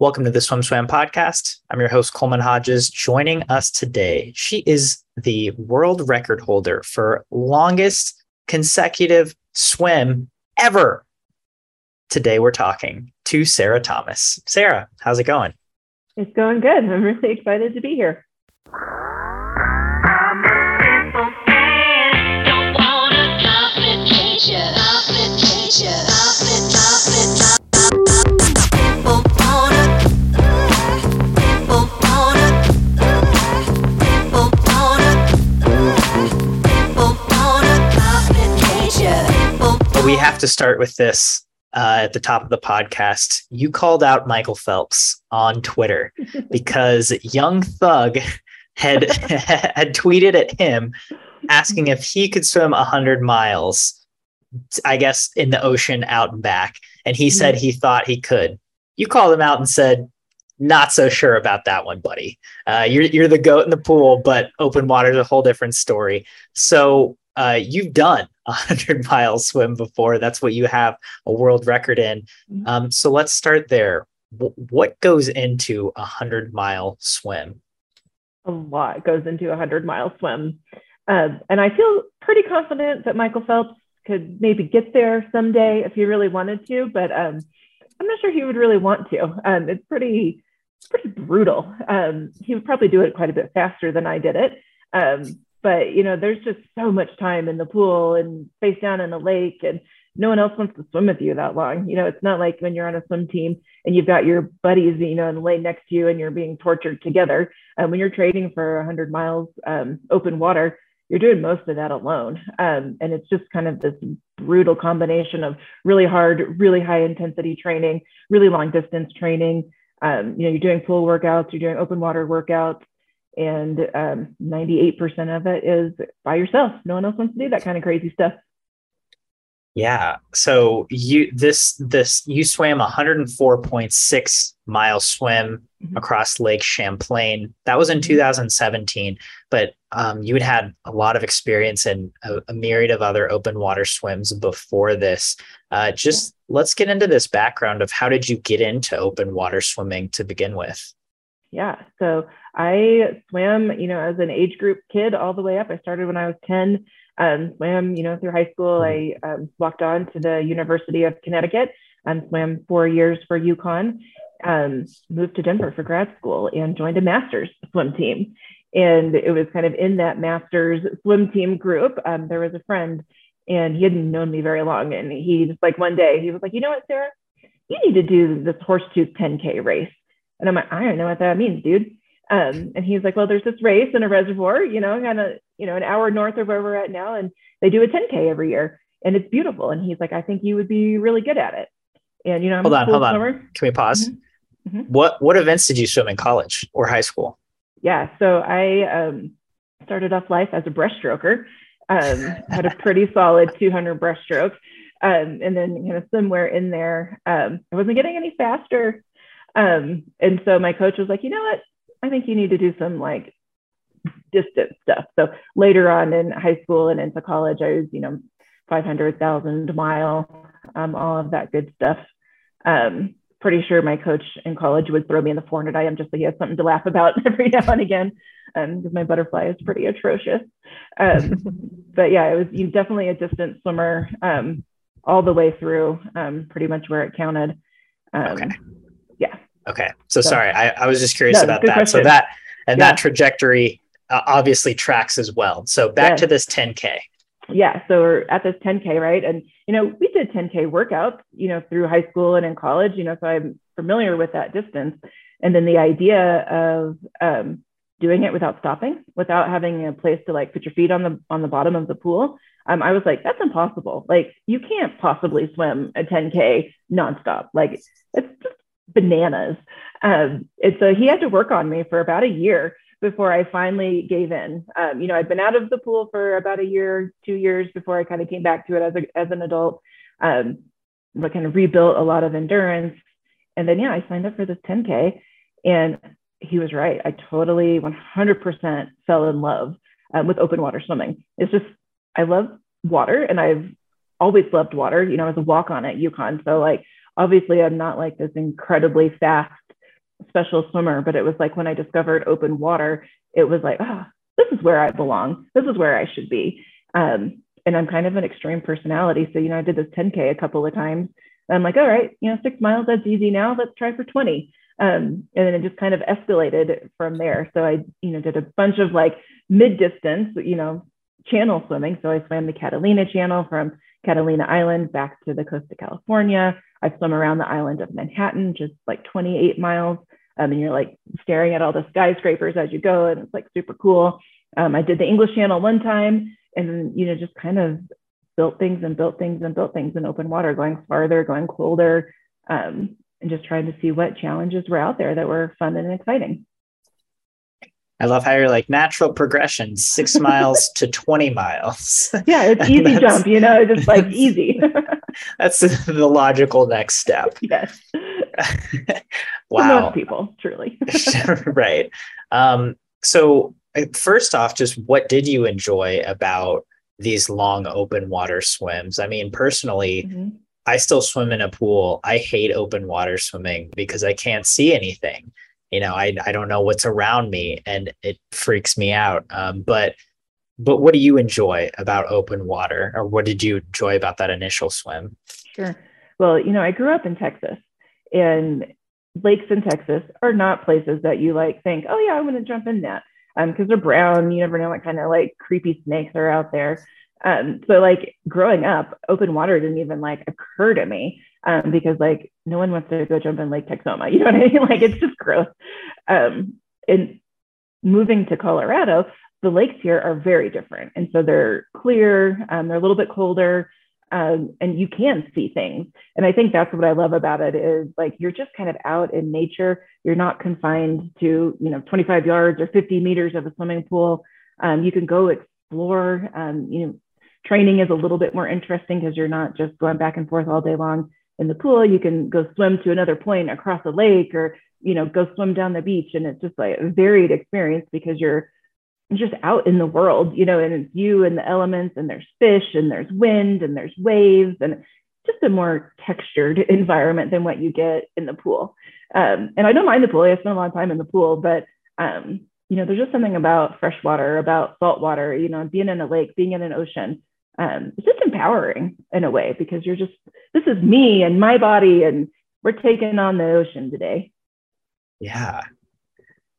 Welcome to the SwimSwam podcast. I'm your host, Coleman Hodges. Joining us today, she is the world record holder for longest consecutive swim ever. Today, we're talking to Sarah Thomas. Sarah, how's it going? It's going good. I'm really excited to be here. We have to start with this uh, at the top of the podcast. You called out Michael Phelps on Twitter because Young Thug had had tweeted at him asking if he could swim 100 miles I guess in the ocean out and back and he said he thought he could. You called him out and said not so sure about that one, buddy. Uh, you're you're the goat in the pool, but open water is a whole different story. So uh, you've done a hundred mile swim before. That's what you have a world record in. Mm-hmm. Um, so let's start there. W- what goes into a hundred mile swim? A lot goes into a hundred mile swim, uh, and I feel pretty confident that Michael Phelps could maybe get there someday if he really wanted to. But um, I'm not sure he would really want to. Um, it's pretty, it's pretty brutal. Um, he would probably do it quite a bit faster than I did it. But you know there's just so much time in the pool and face down in the lake and no one else wants to swim with you that long. You know it's not like when you're on a swim team and you've got your buddies you know and lay next to you and you're being tortured together. Um, when you're trading for 100 miles um, open water you're doing most of that alone. Um, and it's just kind of this brutal combination of really hard really high intensity training really long distance training. Um, you know you're doing pool workouts you're doing open water workouts and um, 98% of it is by yourself. No one else wants to do that kind of crazy stuff. Yeah. So you this this you swam 104.6 mile swim mm-hmm. across lake champlain. That was in mm-hmm. 2017 but um, you had had a lot of experience in a, a, myriad of other open water swims before this. Uh, just let's get into this background of how did you get into open water swimming to begin with yeah. So I swam, you know, as an age group kid all the way up. I started when I was 10, um, swam, you know, through high school. I um, walked on to the University of Connecticut and swam four years for UConn, um, moved to Denver for grad school and joined a master's swim team. And it was kind of in that master's swim team group. Um, there was a friend and he hadn't known me very long. And he just like one day, he was like, you know what, Sarah, you need to do this Horsetooth 10K race. And I'm like, I don't know what that means, dude. Um, and he's like, well, there's this race in a reservoir, you know, kind of, you know, an hour north of where we're at now. And they do a 10K every year and it's beautiful. And he's like, I think you would be really good at it. And, you know, I'm hold on, hold swimmer. on. Can we pause? Mm-hmm. Mm-hmm. What, what events did you swim in college or high school? Yeah. So I um, started off life as a breaststroker, um, had a pretty solid 200 breaststroke. Um, and then kind of somewhere in there, um, I wasn't getting any faster um, and so my coach was like, you know what? I think you need to do some like distance stuff. So later on in high school and into college, I was, you know, 500,000 mile, um, all of that good stuff. Um, pretty sure my coach in college would throw me in the 400 IM just so he has something to laugh about every now and again, because um, my butterfly is pretty atrocious. Um, but yeah, it was you definitely a distance swimmer um, all the way through, um, pretty much where it counted. Um, okay. Okay. So, so sorry, I, I, was just curious no, about that. Question. So that and yeah. that trajectory uh, obviously tracks as well. So back to this 10K. Yeah. So we're at this 10K, right? And, you know, we did 10K workouts, you know, through high school and in college, you know, so I'm familiar with that distance. And then the idea of um, doing it without stopping, without having a place to like put your feet on the on the bottom of the pool, um, I was like, that's impossible. Like you can't possibly swim a 10K nonstop. Like it's just bananas. Um, and so he had to work on me for about a year before I finally gave in. Um, you know, I'd been out of the pool for about a year, two years before I kind of came back to it as, a, as an adult. Um, but kind of rebuilt a lot of endurance. And then, yeah, I signed up for this 10K and he was right. I totally 100% fell in love um, with open water swimming. It's just, I love water and I've always loved water. You know, as a walk on at UConn. So, like, obviously I'm not like this incredibly fast special swimmer, but it was like when I discovered open water, it was like, ah, oh, this is where I belong. This is where I should be. Um, and I'm kind of an extreme personality. So, you know, I did this 10K a couple of times. I'm like, all right, you know, six miles, that's easy now. Let's try for 20. Um, and then it just kind of escalated from there. So I, you know, did a bunch of like mid distance, you know, channel swimming. So I swam the Catalina Channel from Catalina Island back to the coast of California. I've swum around the island of Manhattan, just like 28 miles. Um, and you're like staring at all the skyscrapers as you go, and it's like super cool. Um, I did the English Channel one time, and you know just kind of built things and built things and built things in open water, going farther, going colder, um, and just trying to see what challenges were out there that were fun and exciting. I love how you're like natural progression, six miles to 20 miles. Yeah, it's easy jump, you know, just like easy. that's the logical next step. Yes. wow. most people, truly. right. Um, so, uh, first off, just what did you enjoy about these long open water swims? I mean, personally, mm-hmm. I still swim in a pool. I hate open water swimming because I can't see anything you know i, I don't know what's around me and it freaks me out. Um, but but what do you enjoy about open water? Or what did you enjoy about that initial swim? Sure. Well you know i grew up in texas and lakes in texas are not places that you like think oh yeah i'm going to jump in that because um, they're brown you never know what kind of like creepy snakes are out there. Um, so like growing up open water didn't even like occur to me um, because like no one wants to go jump in Lake Texoma. You know what I mean? Like it's just gross. Um, and moving to Colorado, the lakes here are very different, and so they're clear. Um, they're a little bit colder. Um, and you can see things. And I think that's what I love about it is like you're just kind of out in nature. You're not confined to you know 25 yards or 50 meters of a swimming pool. Um, you can go explore. Um, you know, training is a little bit more interesting because you're not just going back and forth all day long in the pool you can go swim to another point across a lake or you know go swim down the beach. And it's just like a varied experience because you're just out in the world you know and it's you and the elements and there's fish and there's wind and there's waves and just a more textured environment than what you get in the pool. Um, and i don't mind the pool. I spent a lot of time in the pool but um, you know there's just something about fresh water about salt water you know being in a lake being in an ocean um, it's just empowering in a way because you're just this is me and my body and we're taking on the ocean today. Yeah.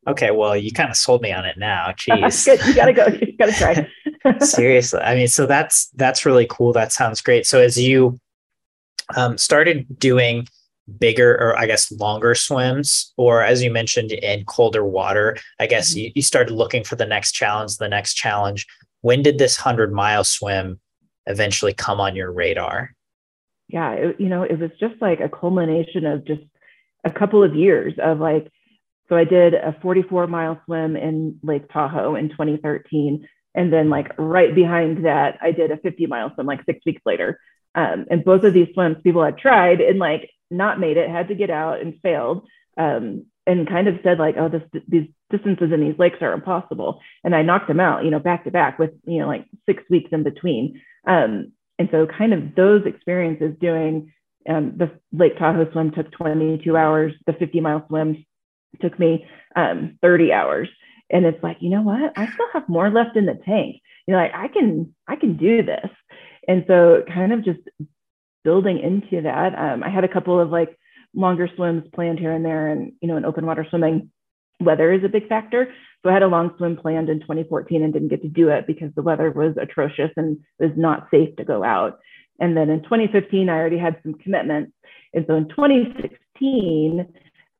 Okay well you kind of sold me on it now. Jeez. Good. you gotta go you gotta try. Seriously. I mean so that's that's really cool. That sounds great. So as you um, started doing bigger or i guess longer swims or as you mentioned in colder water i guess mm-hmm. you, you started looking for the next challenge the next challenge. When did this 100 mile swim eventually come on your radar? Yeah, it, you know, it was just like a culmination of just a couple of years of like, so I did a 44 mile swim in Lake Tahoe in 2013. And then, like, right behind that, I did a 50 mile swim like six weeks later. Um, and both of these swims people had tried and like not made it, had to get out and failed. Um, and kind of said like, oh, this, these distances in these lakes are impossible. And I knocked them out, you know, back to back with, you know, like six weeks in between. Um, and so kind of those experiences doing um, the Lake Tahoe swim took 22 hours, the 50 mile swim took me um, 30 hours. And it's like, you know what? I still have more left in the tank. You know, like I can, I can do this. And so kind of just building into that. Um, I had a couple of like longer swims planned here and there and, you know, in open water swimming, weather is a big factor. So I had a long swim planned in 2014 and didn't get to do it because the weather was atrocious and it was not safe to go out. And then in 2015, I already had some commitments. And so in 2016,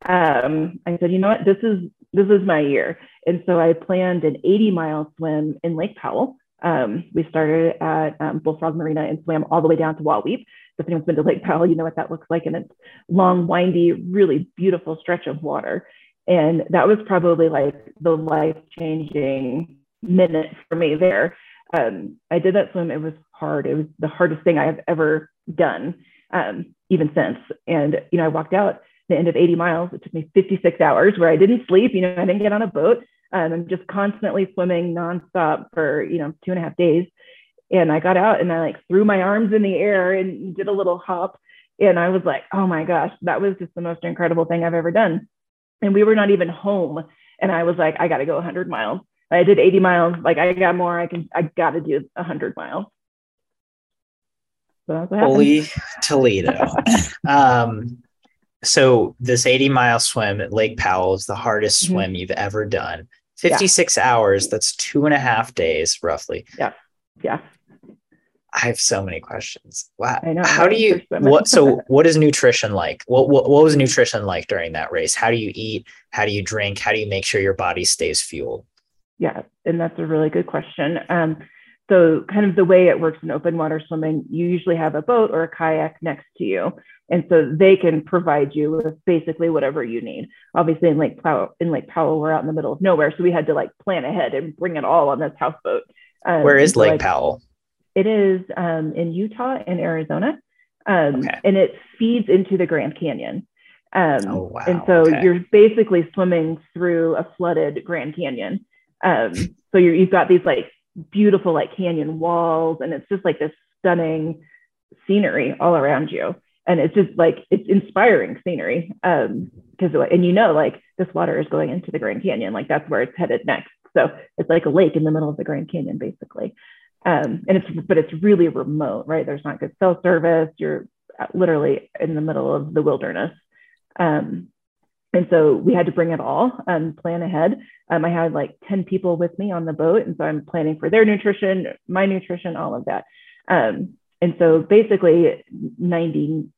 um, I said, you know what, this is this is my year. And so I planned an 80 mile swim in Lake Powell. Um, we started at um, Bullfrog Marina and swam all the way down to Wahweap. If anyone's been to Lake Powell, you know what that looks like. And it's long, windy, really beautiful stretch of water. And that was probably like the life changing minute for me there. Um, I did that swim. It was hard. It was the hardest thing I have ever done, um, even since. And, you know, I walked out the end of 80 miles. It took me 56 hours where I didn't sleep. You know, I didn't get on a boat. Um, I'm just constantly swimming nonstop for, you know, two and a half days. And I got out and I like threw my arms in the air and did a little hop. And I was like, oh my gosh, that was just the most incredible thing I've ever done and we were not even home. And I was like, I got to go 100 miles. I did 80 miles. Like I got more. I can. I got to do 100 miles. So Holy Toledo. um, so this 80 mile swim at Lake Powell is the hardest mm-hmm. swim you've ever done. 56 yeah. hours. That's two and a half days, roughly. Yeah. Yeah. I have so many questions. Wow. I know. How do you what so what is nutrition like? What, what what was nutrition like during that race? How do you eat? How do you drink? How do you make sure your body stays fueled? Yeah, and that's a really good question. Um, so kind of the way it works in open water swimming, you usually have a boat or a kayak next to you. And so they can provide you with basically whatever you need. Obviously in Lake Powell, in Lake Powell, we're out in the middle of nowhere. So we had to like plan ahead and bring it all on this houseboat. Um, Where is Lake like, Powell? It is um, in Utah and Arizona. Um, okay. And it feeds into the Grand Canyon. Um, oh, wow. And so okay. you're basically swimming through a flooded Grand Canyon. Um, so you have got these like beautiful like canyon walls and it's just like this stunning scenery all around you and it's just like it's inspiring scenery um because and you know like this water is going into the grand canyon like that's where it's headed next so it's like a lake in the middle of the grand canyon basically um and it's but it's really remote right there's not good cell service you're literally in the middle of the wilderness um and so we had to bring it all and plan ahead. Um, I had like 10 people with me on the boat. And so I'm planning for their nutrition, my nutrition, all of that. Um, and so basically 90%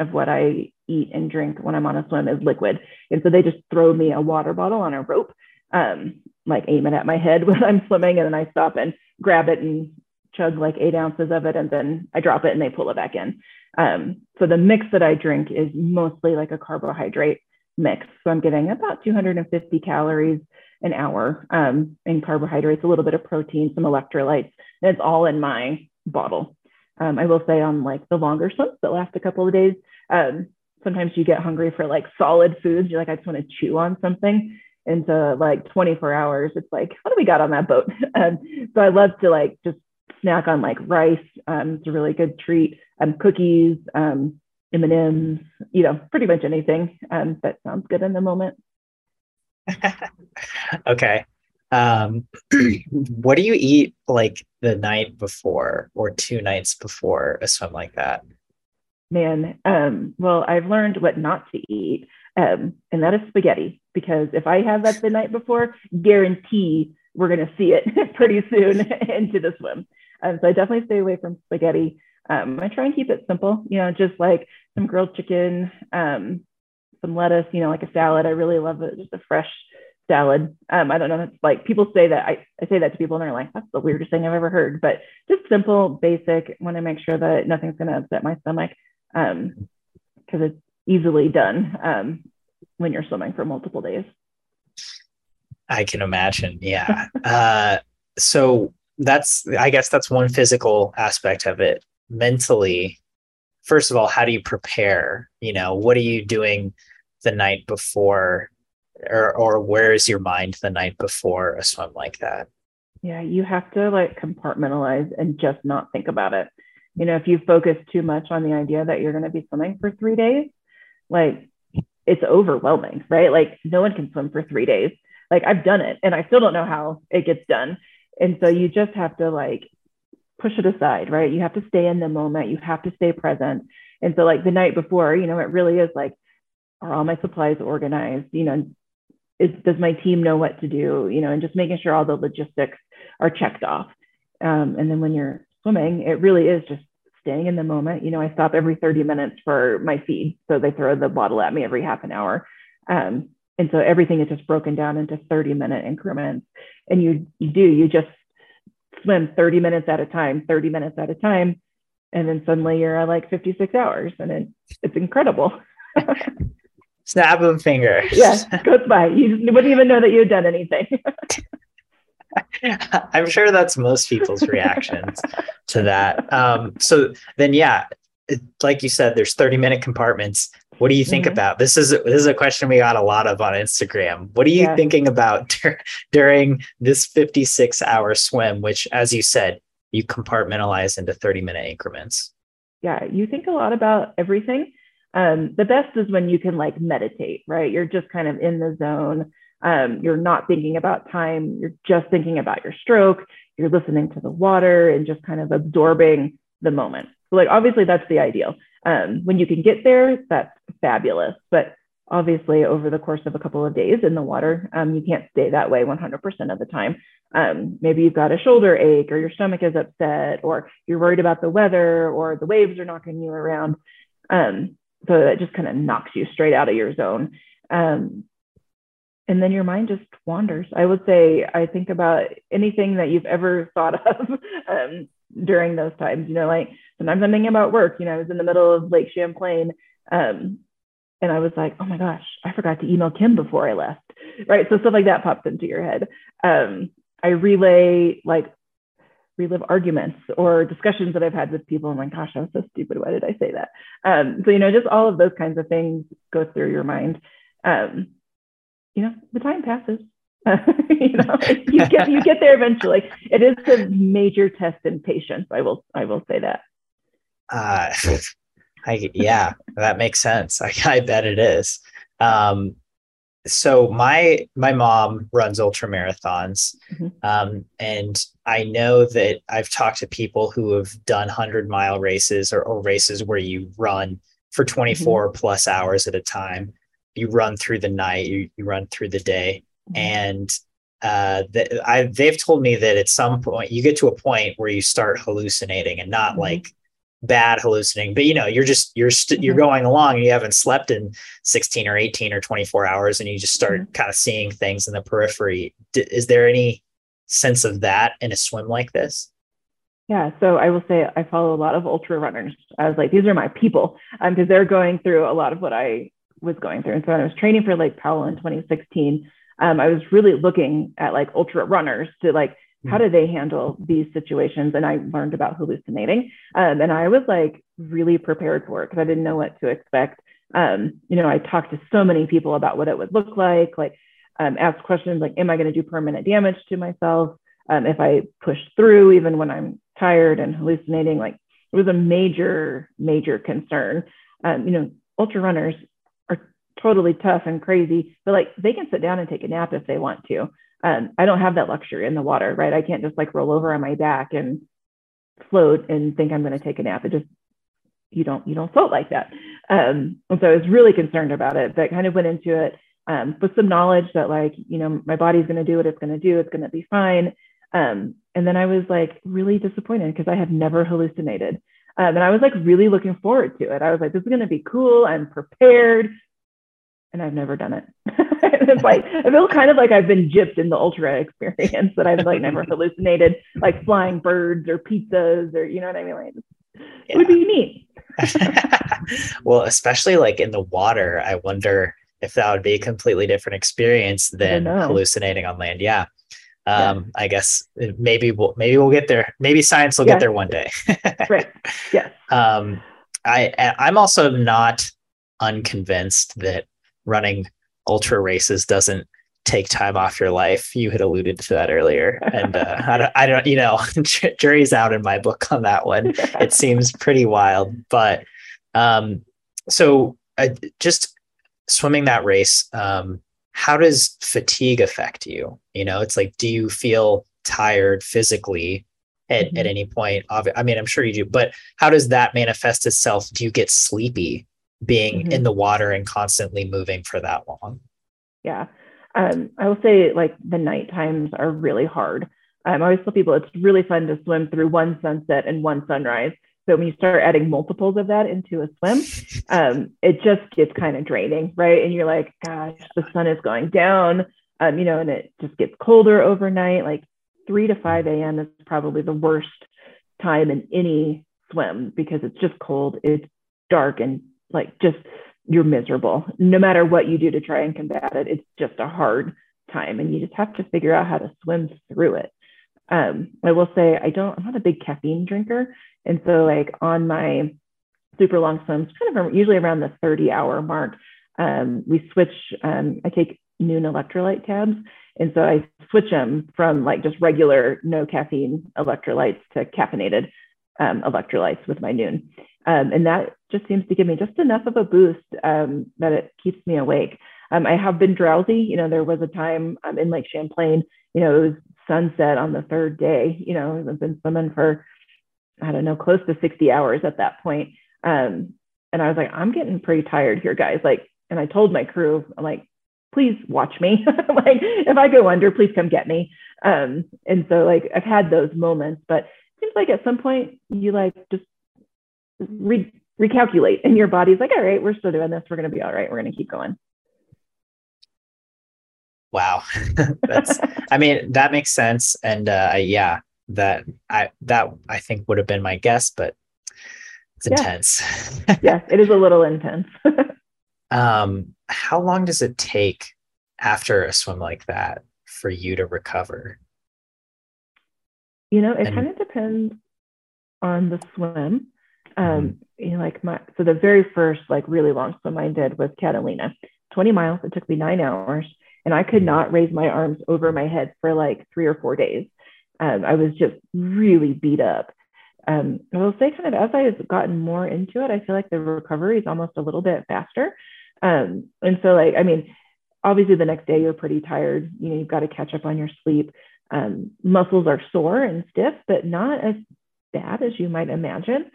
of what I eat and drink when I'm on a swim is liquid. And so they just throw me a water bottle on a rope, um, like aim it at my head when I'm swimming. And then I stop and grab it and chug like eight ounces of it. And then I drop it and they pull it back in. Um, so the mix that I drink is mostly like a carbohydrate mix. So I'm getting about 250 calories an hour um, in carbohydrates, a little bit of protein, some electrolytes, and it's all in my bottle. Um, I will say on like the longer swims that last a couple of days, um, sometimes you get hungry for like solid foods. You're like, I just want to chew on something. So like 24 hours, it's like, what do we got on that boat? um, so I love to like just snack on like rice. Um, it's a really good treat. Um, cookies, um, M&Ms, you know, pretty much anything um, that sounds good in the moment. okay. Um, what do you eat like the night before or two nights before a swim like that? Man, um, well, I've learned what not to eat, um, and that is spaghetti. Because if I have that the night before, guarantee we're going to see it pretty soon into the swim. Um, so I definitely stay away from spaghetti. Um, I try and keep it simple, you know, just like some grilled chicken, um, some lettuce, you know, like a salad. I really love it, just a fresh salad. Um, I don't know. Like people say that I, I say that to people and they're like, that's the weirdest thing I've ever heard, but just simple, basic. Want to make sure that nothing's going to upset my stomach because um, it's easily done um, when you're swimming for multiple days. I can imagine. Yeah. uh, so that's, I guess that's one physical aspect of it mentally first of all how do you prepare you know what are you doing the night before or or where is your mind the night before a swim like that yeah you have to like compartmentalize and just not think about it you know if you focus too much on the idea that you're going to be swimming for three days like it's overwhelming right like no one can swim for three days like i've done it and i still don't know how it gets done and so you just have to like push it aside, right? You have to stay in the moment. You have to stay present. And so, like the night before, you know, it really is like, are all my supplies organized? You know, is, does my team know what to do? You know, and just making sure all the logistics are checked off. Um, and then when you're swimming, it really is just staying in the moment. You know, I stop every 30 minutes for my feed. So they throw the bottle at me every half an hour. Um, and so everything is just broken down into 30 minute increments. And you, you do, you just swim 30 minutes at a time, 30 minutes at a time. And then suddenly you're at like 56 hours and it, it's incredible. Snap of a finger. yeah, goes by. You wouldn't even know that you had done anything. I'm sure that's most people's reactions to that. Um, so then, yeah, like you said, there's 30 minute compartments. What do you think mm-hmm. about this? Is this is a question we got a lot of on Instagram. What are you yeah. thinking about dur- during this 56 hour swim, which, as you said, you compartmentalize into 30 minute increments? Yeah, you think a lot about everything. Um, the best is when you can like meditate, right? You're just kind of in the zone. Um, you're not thinking about time. You're just thinking about your stroke. You're listening to the water and just kind of absorbing the moment. So, like, obviously, that's the ideal. Um, when you can get there, that's fabulous. But obviously, over the course of a couple of days in the water, um, you can't stay that way 100% of the time. Um, maybe you've got a shoulder ache, or your stomach is upset, or you're worried about the weather, or the waves are knocking you around. Um, so that just kind of knocks you straight out of your zone. Um, and then your mind just wanders. I would say I think about anything that you've ever thought of um, during those times. You know, like sometimes I'm thinking about work. You know, I was in the middle of Lake Champlain, um, and I was like, oh my gosh, I forgot to email Kim before I left. Right, so stuff like that pops into your head. Um, I relay like relive arguments or discussions that I've had with people. I'm like, gosh, I was so stupid. Why did I say that? Um, so you know, just all of those kinds of things go through your mind. Um, you know, the time passes. you know, you get you get there eventually. It is a major test in patience. I will I will say that. Uh, I yeah, that makes sense. I, I bet it is. Um, so my my mom runs ultra marathons, mm-hmm. um, and I know that I've talked to people who have done hundred mile races or, or, races where you run for 24 mm-hmm. plus hours at a time. You run through the night, you, you run through the day, mm-hmm. and uh, the, I, they've told me that at some point you get to a point where you start hallucinating and not mm-hmm. like bad hallucinating but you know you're just you're you st- you're mm-hmm. going along and you haven't slept in 16 or 18 or 24 hours and you just start mm-hmm. kind of seeing things in the periphery D- is there any sense of that in a swim like this yeah so i will say i follow a lot of ultra runners i was like these are my people because um, they're going through a lot of what i was going through. And so when i was training for lake powell in 2016 um, i was really looking at like ultra runners to like how mm-hmm. do they handle these situations? And i learned about hallucinating um, and i was like really prepared for it because i didn't know what to expect. Um, you know i talked to so many people about what it would look like like um, asked questions like am i going to do permanent damage to myself? Um, if i push through even when i'm tired and hallucinating? Like it was a major major concern. Um, you know ultra runners totally tough and crazy but like they can sit down and take a nap if they want to um, I don't have that luxury in the water, right? I can't just like roll over on my back and float and think I'm going to take a nap. It just you don't you don't float like that. Um, and so I was really concerned about it, but kind of went into it um, with some knowledge that like you know my body's going to do what it's going to do. It's going to be fine. Um, and then I was like really disappointed because I had never hallucinated. Um, and I was like really looking forward to it. I was like, this is going to be cool. I'm prepared and I've never done it. it's like I feel kind of like I've been gypped in the ultra experience that I've like never hallucinated like flying birds or pizzas or you know what I mean. Like yeah. it would be neat. well, especially like in the water, I wonder if that would be a completely different experience than hallucinating on land. Yeah. Um, yeah. I guess maybe we'll maybe we'll get there. Maybe science will yeah. get there one day. right. Yeah. Um, I I'm also not unconvinced that running ultra races doesn't take time off your life. You had alluded to that earlier, and uh, I, don't, I don't, you know, jury's out in my book on that one. It seems pretty wild, but um, so uh, just swimming that race. Um, how does fatigue affect you? You know, it's like, do you feel tired physically at, mm-hmm. at any point? I mean, I'm sure you do, but how does that manifest itself? Do you get sleepy being mm-hmm. in the water and constantly moving for that long. Yeah. Um, I will say like the night times are really hard. Um, I always tell people it's really fun to swim through one sunset and one sunrise. So when you start adding multiples of that into a swim, um, it just gets kind of draining, right? And you're like, gosh, the sun is going down, um, you know, and it just gets colder overnight. Like 3 to 5 a.m. is probably the worst time in any swim because it's just cold, it's dark and like just you're miserable. No matter what you do to try and combat it it's just a hard time and you just have to figure out how to swim through it. Um, i will say i don't i'm not a big caffeine drinker and so like on my super long swims kind of usually around the 30 hour mark um, we switch um, i take Nuun electrolyte tabs and so i switch them from like just regular no caffeine electrolytes to caffeinated um, electrolytes with my Nuun Um, and that just seems to give me just enough of a boost um, that it keeps me awake. Um, I have been drowsy. You know, there was a time um, in Lake Champlain, you know, it was sunset on the third day. You know, I've been swimming for, I don't know, close to 60 hours at that point. Um, and I was like, I'm getting pretty tired here, guys. Like, and I told my crew, I'm like, please watch me. like, if I go under, please come get me. Um, and so, like, I've had those moments, but it seems like at some point you like just re- recalculate, and your body's like, all right, we're still doing this. We're going to be all right. We're going to keep going. Wow, that's. I mean, that makes sense, and uh, yeah, that I that I think would have been my guess, but it's Yeah. intense. yeah, it is a little intense. um, how long does it take after a swim like that for you to recover? You know, it And- kind of depends on the swim. Um, you know, like my so the very first like really long swim I did was Catalina, 20 miles. It took me nine hours, and I could Mhm. not raise my arms over my head for like three or four days. Um, I was just really beat up. Um, I will say, kind of as I have gotten more into it, I feel like the recovery is almost a little bit faster. Um, and so, like, I mean, obviously the next day you're pretty tired. You know, you've got to catch up on your sleep. Um, muscles are sore and stiff, but not as bad as you might imagine.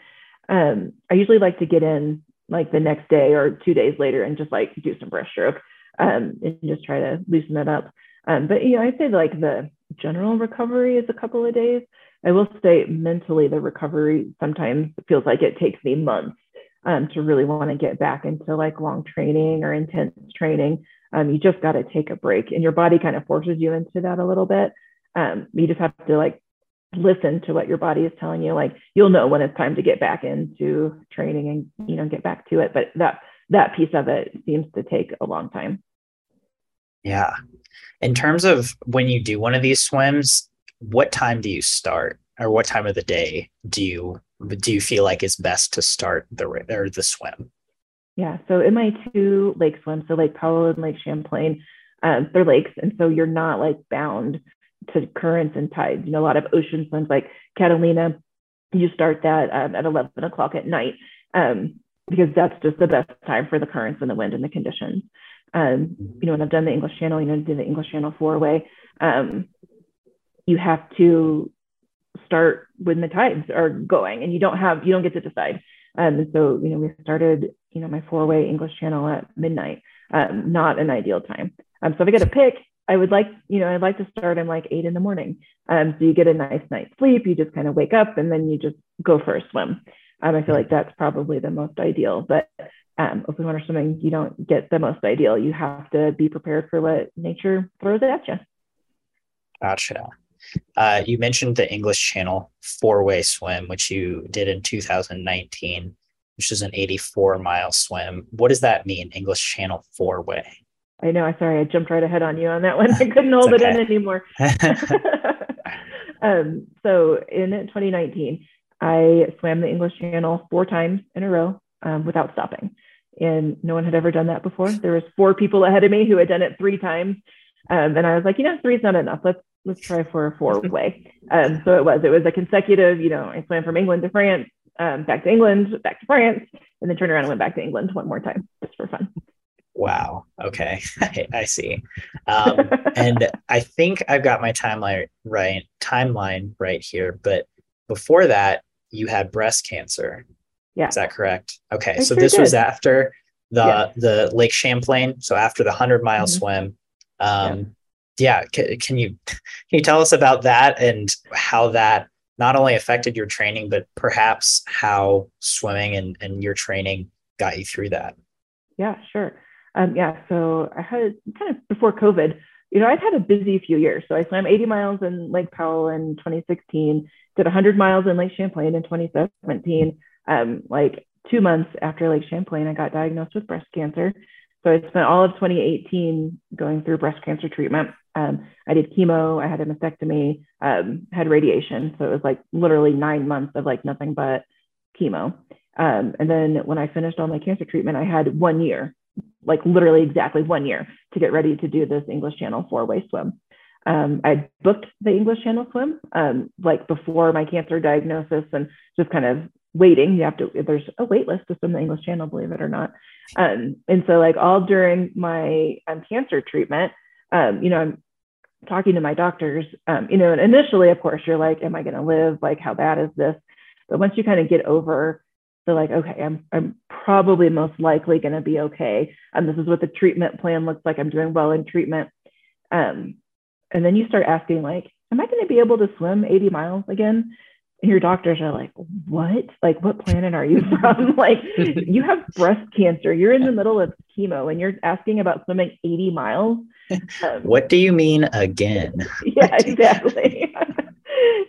Um, I usually like to get in like the next day or two days later and just like do some breaststroke um, and just try to loosen it up. Um, but you know, I'd say like the general recovery is a couple of days. I will say mentally, the recovery sometimes feels like it takes me months um, to really want to get back into like long training or intense training. Um, you just got to take a break, and your body kind of forces you into that a little bit. Um, you just have to like listen to what your body is telling you. Like you'll know when it's time to get back into training and you know get back to it. But that that piece of it seems to take a long time. Yeah. In terms of when you do one of these swims, what time do you start, or what time of the day do you do you feel like is best to start the or the swim? Yeah. So in my two lake swims, so Lake Powell and Lake Champlain, um, they're lakes, and so you're not like bound to currents and tides. You know, a lot of ocean swims like Catalina, you start that um, at 11 o'clock at night um, because that's just the best time for the currents and the wind and the conditions. Um, you know, when I've done the English Channel, you know, did the English Channel four way, um, you have to start when the tides are going, and you don't have you don't get to decide. Um, and so, you know, we started, you know, my four way English Channel at midnight. Um, not an ideal time. So if I get to pick, I would like, you know, I'd like to start in like eight in the morning. Um, so you get a nice night's sleep. You just kind of wake up and then you just go for a swim. Um, I feel like that's probably the most ideal. But um, open water swimming, you don't get the most ideal. You have to be prepared for what nature throws at you. Gotcha. Uh, you mentioned the English Channel four way swim, which you did in 2019, which is an 84 mile swim. What does that mean, English Channel four way? I know. I'm sorry. I jumped right ahead on you on that one. I couldn't hold it in anymore. um, so in 2019, I swam the English Channel four times in a row um, without stopping, and no one had ever done that before. There was four people ahead of me who had done it three times, um, and I was like, you know, three's not enough. Let's let's try for a four way. Um, so it was. It was a consecutive. You know, I swam from England to France, um, back to England, back to France, and then turned around and went back to England one more time just for fun. Wow. Okay. I, see. Um, and I think I've got my timeline right timeline right here. But before that, you had breast cancer. Yeah. Is that correct? Okay. I so sure this was after the Yeah. the Lake Champlain. So after the hundred mile Mhm. swim. Um, yeah. Can, can you can you tell us about that and how that not only affected your training, but perhaps how swimming and, and your training got you through that? Yeah, sure. Um, yeah, so I had kind of before COVID, you know, I'd had a busy few years. So I swam 80 miles in Lake Powell in 2016, did 100 miles in Lake Champlain in 2017. Um, like two months after Lake Champlain, I got diagnosed with breast cancer. So I spent all of 2018 going through breast cancer treatment. Um, I did chemo, I had a mastectomy, um, had radiation. So it was like literally nine months of like nothing but chemo. Um, and then when I finished all my cancer treatment, I had one year, like literally exactly one year to get ready to do this English Channel four way swim. Um, I booked the English Channel swim um, like before my cancer diagnosis and just kind of waiting. You have to, there's a wait list to swim the English Channel, believe it or not. Um, and so, like, all during my um, cancer treatment, um, you know, I'm talking to my doctors, um, you know, and initially, of course, you're like, am I going to live? Like, how bad is this? But once you kind of get over the like, okay, I'm, I'm probably most likely going to be okay. And this is what the treatment plan looks like. I'm doing well in treatment. Um, and then you start asking, like, am I going to be able to swim 80 miles again? And your doctors are like, what? Like, what planet are you from? like, you have breast cancer. You're in the middle of chemo and you're asking about swimming 80 miles. Um, what do you mean again? yeah, exactly.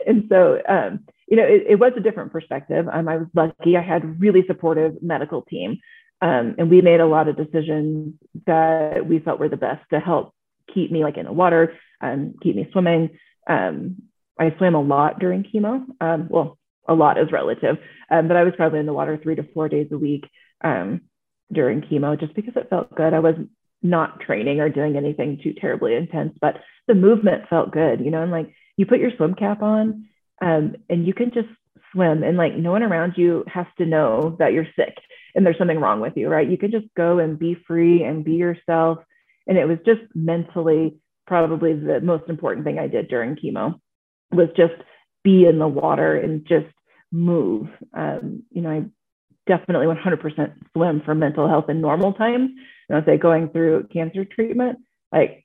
and so, um, you know, it, it, was a different perspective. Um, I was lucky. I had really supportive medical team. Um, and we made a lot of decisions that we felt were the best to help keep me like in the water, um, keep me swimming. Um, I swam a lot during chemo. Um, well, a lot is relative, um, but I was probably in the water three to four days a week um, during chemo just because it felt good. I was not training or doing anything too terribly intense, but the movement felt good, you know, and like you put your swim cap on um, and you can just swim and like no one around you has to know that you're sick and there's something wrong with you, right? You can just go and be free and be yourself. And it was just mentally probably the most important thing I did during chemo was just be in the water and just move. Um, you know, I definitely 100% swim for mental health in normal times. And I say going through cancer treatment, like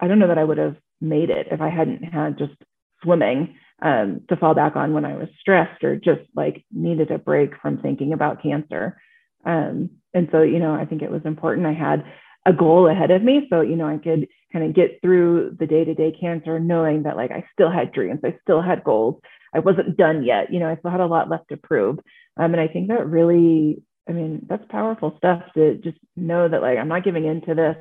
I don't know that I would have made it if I hadn't had just swimming um, to fall back on when I was stressed or just like needed a break from thinking about cancer. Um, and so, you know, I think it was important. I had a goal ahead of me. So, you know, I could kind of get through the day to day cancer knowing that like I still had dreams, I still had goals. I wasn't done yet. You know, I still had a lot left to prove. Um, and I think that really, I mean, that's powerful stuff to just know that like I'm not giving in to this.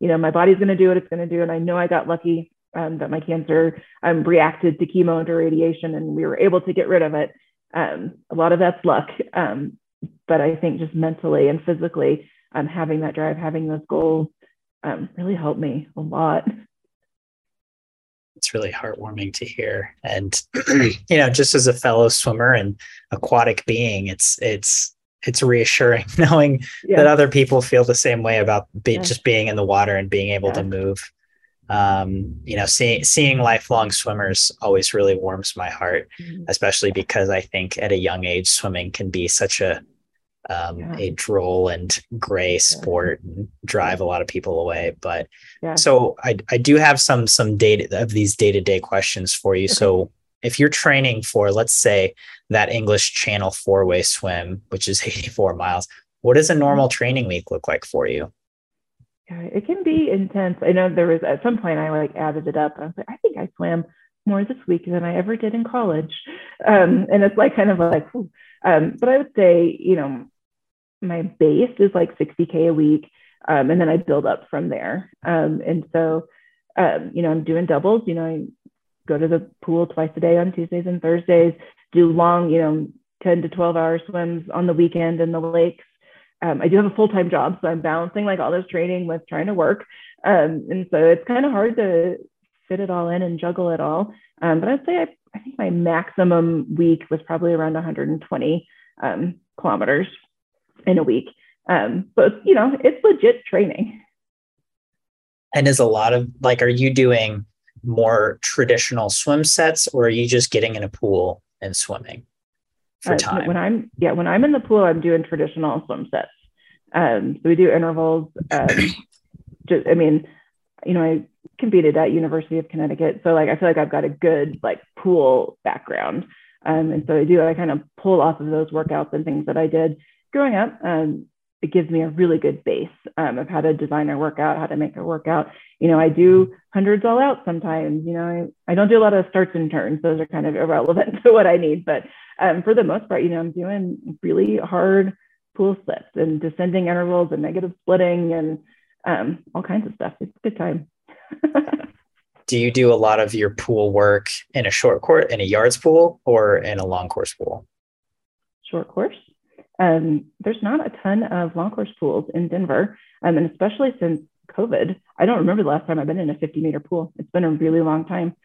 You know, my body's going to do what it's going to do. And I know I got lucky um, that my cancer um, reacted to chemo and to radiation and we were able to get rid of it. Um, a lot of that's luck. Um, but I think just mentally and physically, um, having that drive, having those goals um, really helped me a lot. It's really heartwarming to hear. And, you know, just as a fellow swimmer and aquatic being, it's, it's, it's reassuring knowing yeah. that other people feel the same way about be, yeah. just being in the water and being able yeah. to move. Um, you know, seeing seeing lifelong swimmers always really warms my heart, mm-hmm. especially because I think at a young age, swimming can be such a um, yeah. a droll and gray sport yeah. and drive a lot of people away. But yeah. so I, I do have some some data of these day to day questions for you. Okay. So if you're training for, let's say, that English Channel four way swim, which is 84 miles, what does a normal mm-hmm. training week look like for you? It can be intense. I know there was at some point I like added it up. I was like, I think I swam more this week than I ever did in college. Um, and it's like kind of like, um, but I would say, you know, my base is like 60K a week. Um, and then I build up from there. Um, and so, um, you know, I'm doing doubles, you know, I go to the pool twice a day on Tuesdays and Thursdays, do long, you know, 10 to 12 hour swims on the weekend in the lakes. Um, I do have a full time job, so I'm balancing like all this training with trying to work. Um, and so it's kind of hard to fit it all in and juggle it all. Um, but I'd say I, I, think my maximum week was probably around 120 um, kilometers in a week. Um, but you know, it's legit training. And is a lot of like, are you doing more traditional swim sets, or are you just getting in a pool and swimming for uh. When I'm yeah, when I'm in the pool, I'm doing traditional swim sets. Um, so we do intervals. Um, just, I mean, you know, I competed at University of Connecticut, so like I feel like I've got a good like pool background. Um, and so I do I kind of pull off of those workouts and things that I did growing up, um, it gives me a really good base um, of how to design a workout, how to make a workout. You know, I do hundreds all out sometimes. You know, I, I don't do a lot of starts and turns; those are kind of irrelevant to what I need. But um, for the most part, you know, I'm doing really hard pool splits and descending intervals and negative splitting and um, all kinds of stuff. It's a good time. do you do a lot of your pool work in a short course, in a yards pool, or in a long course pool? Short course um, there's not a ton of long course pools in Denver, um, and especially since COVID, I don't remember the last time I've been in a 50 meter pool. It's been a really long time.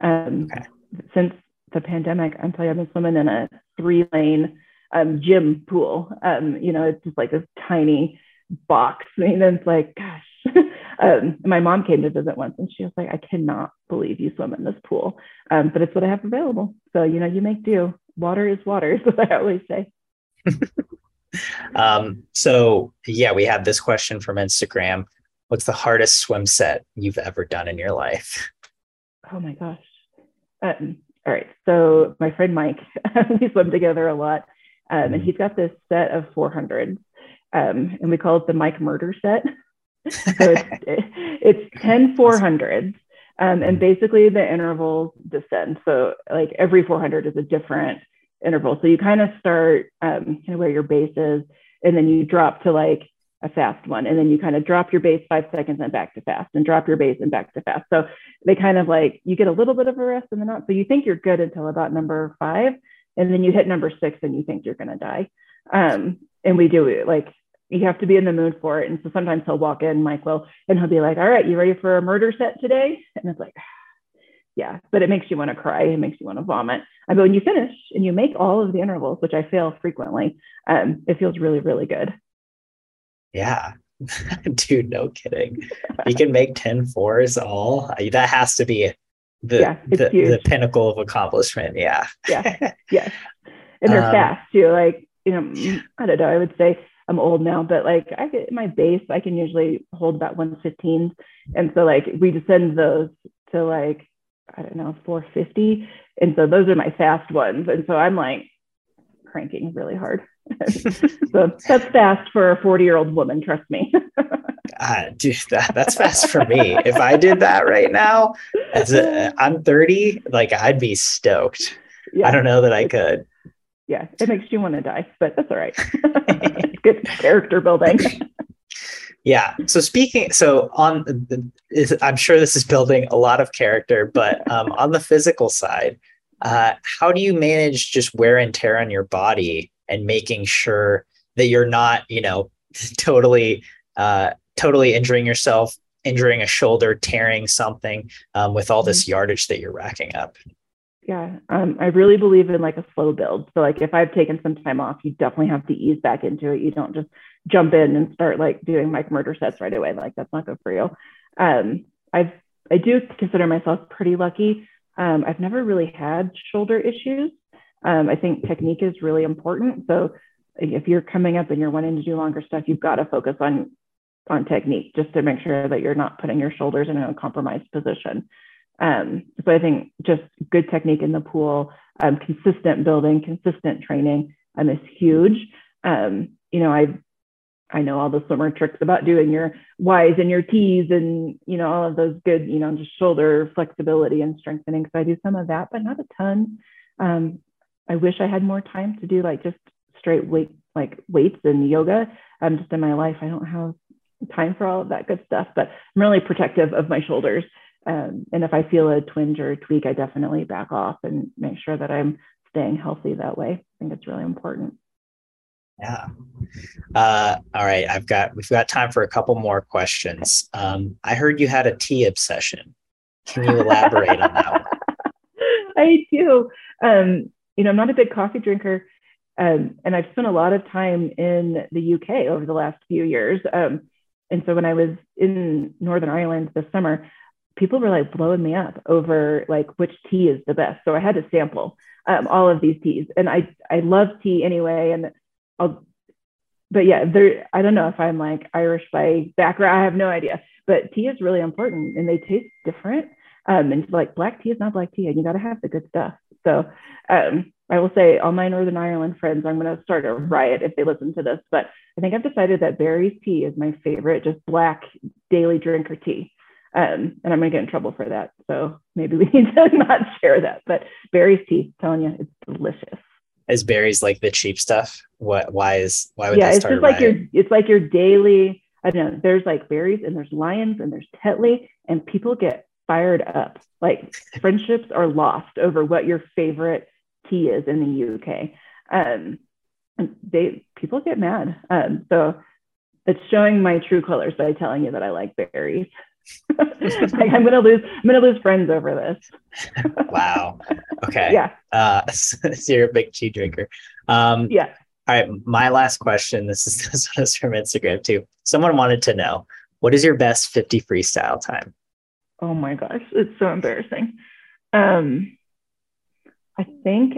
Um, okay. Since the pandemic, I'm telling you, I've been swimming in a three lane um, gym pool. Um, you know, it's just like this tiny box. I mean, it's like, gosh. um, my mom came to visit once and she was like, I cannot believe you swim in this pool. Um, but it's what I have available. So, you know, you make do. Water is water, is what I always say. um, so, yeah, we have this question from Instagram. What's the hardest swim set you've ever done in your life? Oh my gosh. Um, all right. So, my friend Mike, we swim together a lot. Um, and mm-hmm. he's got this set of 400s, um, and we call it the Mike Murder set. so it's, it's 10 400s. Um, and mm-hmm. basically the intervals descend. So like every 400 is a different interval. So you kind of start um, kind of where your base is, and then you drop to like a fast one, and then you kind of drop your base five seconds and back to fast, and drop your base and back to fast. So they kind of like you get a little bit of a rest in the knot. So you think you're good until about number five, and then you hit number six and you think you're gonna die. Um, and we do it like you have to be in the mood for it. And so sometimes he'll walk in, Mike will, and he'll be like, All right, you ready for a murder set today? And it's like, yeah, but it makes you want to cry. It makes you want to vomit. But when you finish and you make all of the intervals, which I fail frequently, um, it feels really, really good. Yeah. Dude, no kidding. You can make 10 fours all. That has to be the, yeah, the, the, pinnacle of accomplishment. Yeah. yeah. Yeah. And they're um, fast too. Like, you know, I don't know. I would say I'm old now, but like I get my base, I can usually hold about 115. And so like we descend those to like, I don't know, 450. And so those are my fast ones. And so I'm like cranking really hard. so that's fast for a 40 year old woman, trust me. uh, dude, that, that's fast for me. if I did that right now, as a, I'm 30, like I'd be stoked. Yeah. I don't know that I could yeah, it makes you want to die, but that's all right. Good character building. Yeah. So speaking, so on, the, I'm sure this is building a lot of character, but um, on the physical side, uh, how do you manage just wear and tear on your body and making sure that you're not, you know, totally, uh, totally injuring yourself, injuring a shoulder, tearing something um, with all this mm-hmm. yardage that you're racking up? Yeah, um, I really believe in like a slow build. So like if I've taken some time off, you definitely have to ease back into it. You don't just jump in and start like doing Mike murder sets right away. Like that's not good for you. Um, I've I do consider myself pretty lucky. Um, I've never really had shoulder issues. Um, I think technique is really important. So if you're coming up and you're wanting to do longer stuff, you've got to focus on on technique just to make sure that you're not putting your shoulders in a compromised position. Um, so I think just good technique in the pool, um, consistent building, consistent training um, is huge. Um, you know, I I know all the swimmer tricks about doing your Ys and your Ts and you know all of those good you know just shoulder flexibility and strengthening. So I do some of that, but not a ton. Um, I wish I had more time to do like just straight weight like weights and yoga. Um, just in my life, I don't have time for all of that good stuff. But I'm really protective of my shoulders. Um, and if I feel a twinge or a tweak, I definitely back off and make sure that I'm staying healthy that way. I think it's really important. Yeah. Uh, all right. I've got, we've got time for a couple more questions. Um, I heard you had a tea obsession. Can you elaborate on that one? I do. Um, you know, I'm not a big coffee drinker. Um, and I've spent a lot of time in the UK over the last few years. Um, and so when I was in Northern Ireland this summer, people were like blowing me up over like which tea is the best. So I had to sample um, all of these teas, and I I love tea anyway. And I'll, but yeah, there I don't know if I'm like Irish by background. I have no idea. But tea is really important, and they taste different. Um, and like black tea is not black tea, and you got to have the good stuff. So um, I will say, all my Northern Ireland friends, I'm going to start a riot if they listen to this. But I think I've decided that Barry's tea is my favorite, just black daily drinker tea. Um, and I'm gonna get in trouble for that. So maybe we need to not share that. But Barry's tea, telling you, it's delicious. Is Barry's like the cheap stuff? What? Why is why would yeah? it's just like your it's like your daily. I don't know. There's like Barry's and there's Lyons and there's Tetley, and people get fired up. Like friendships are lost over what your favorite tea is in the UK. Um, they people get mad. Um, so it's showing my true colors by telling you that I like Barry's. Like I'm gonna lose I'm gonna lose friends over this. wow. Okay. Yeah. Uh so you're a big tea drinker. Um yeah. All right, my last question. This is this one is from Instagram too. Someone wanted to know what is your best 50 freestyle time? Oh my gosh, it's so embarrassing. Um, I think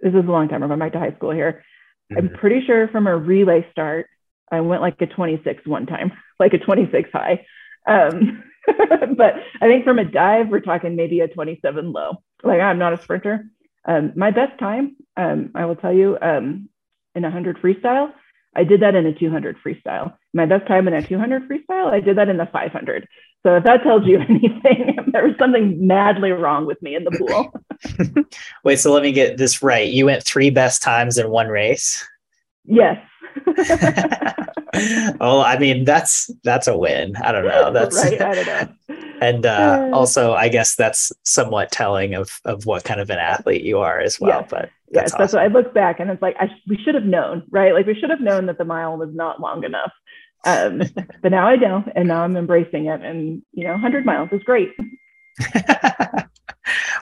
this is a long time. I'm going back to high school here. Mm-hmm. I'm pretty sure from a relay start, I went like a 26 one time, like a 26 high. Um, but I think from a dive, we're talking maybe a 27 low. Like I'm not a sprinter. Um, my best time, um, I will tell you, um, in 100 freestyle, I did that in a 200 freestyle. My best time in a 200 freestyle, I did that in the 500. So if that tells you anything, there was something madly wrong with me in the pool. Wait, so let me get this right. You went three best times in one race? Yes. Oh, I mean that's that's a win. I don't know. That's right. I don't know. And uh, also, I guess that's somewhat telling of of what kind of an athlete you are as well. Yes. But yes, awesome. that's what I look back and it's like I, we should have known, right? Like we should have known that the mile was not long enough. Um, but now I know, and now I'm embracing it. And you know, 100 miles is great.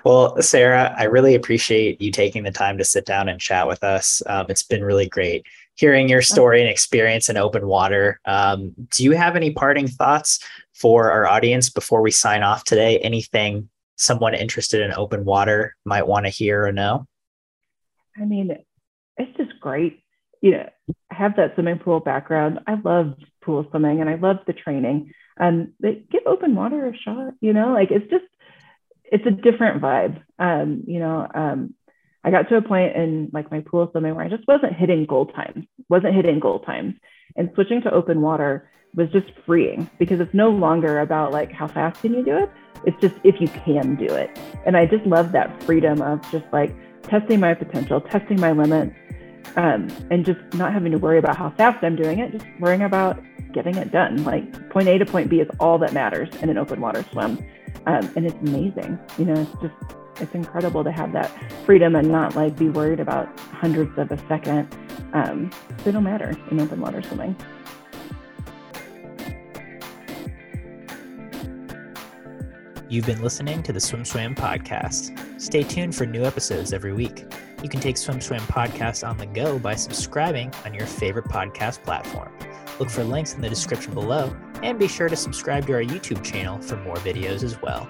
well, Sarah, I really appreciate you taking the time to sit down and chat with us. Um, it's been really great hearing your story and experience in open water. Um, do you have any parting thoughts for our audience before we sign off today? Anything someone interested in open water might want to hear or know? I mean, it's just great. You know, I have that swimming pool background. I love pool swimming and I love the training. And they give open water a shot, you know, like it's just, it's a different vibe. Um, you know, um, I got to a point in like my pool swimming where I just wasn't hitting goal times, wasn't hitting goal times. And switching to open water was just freeing because it's no longer about like how fast can you do it? It's just if you can do it. And I just love that freedom of just like testing my potential, testing my limits, um, and just not having to worry about how fast I'm doing it, just worrying about getting it done. Like point A to point B is all that matters in an open water swim. Um, and it's amazing. You know, it's just it's incredible to have that freedom and not like be worried about hundreds of a second. Um, they don't matter in open water swimming. You've been listening to the SwimSwam podcast. Stay tuned for new episodes every week. You can take SwimSwam podcast on the go by subscribing on your favorite podcast platform. Look for links in the description below and be sure to subscribe to our YouTube channel for more videos as well.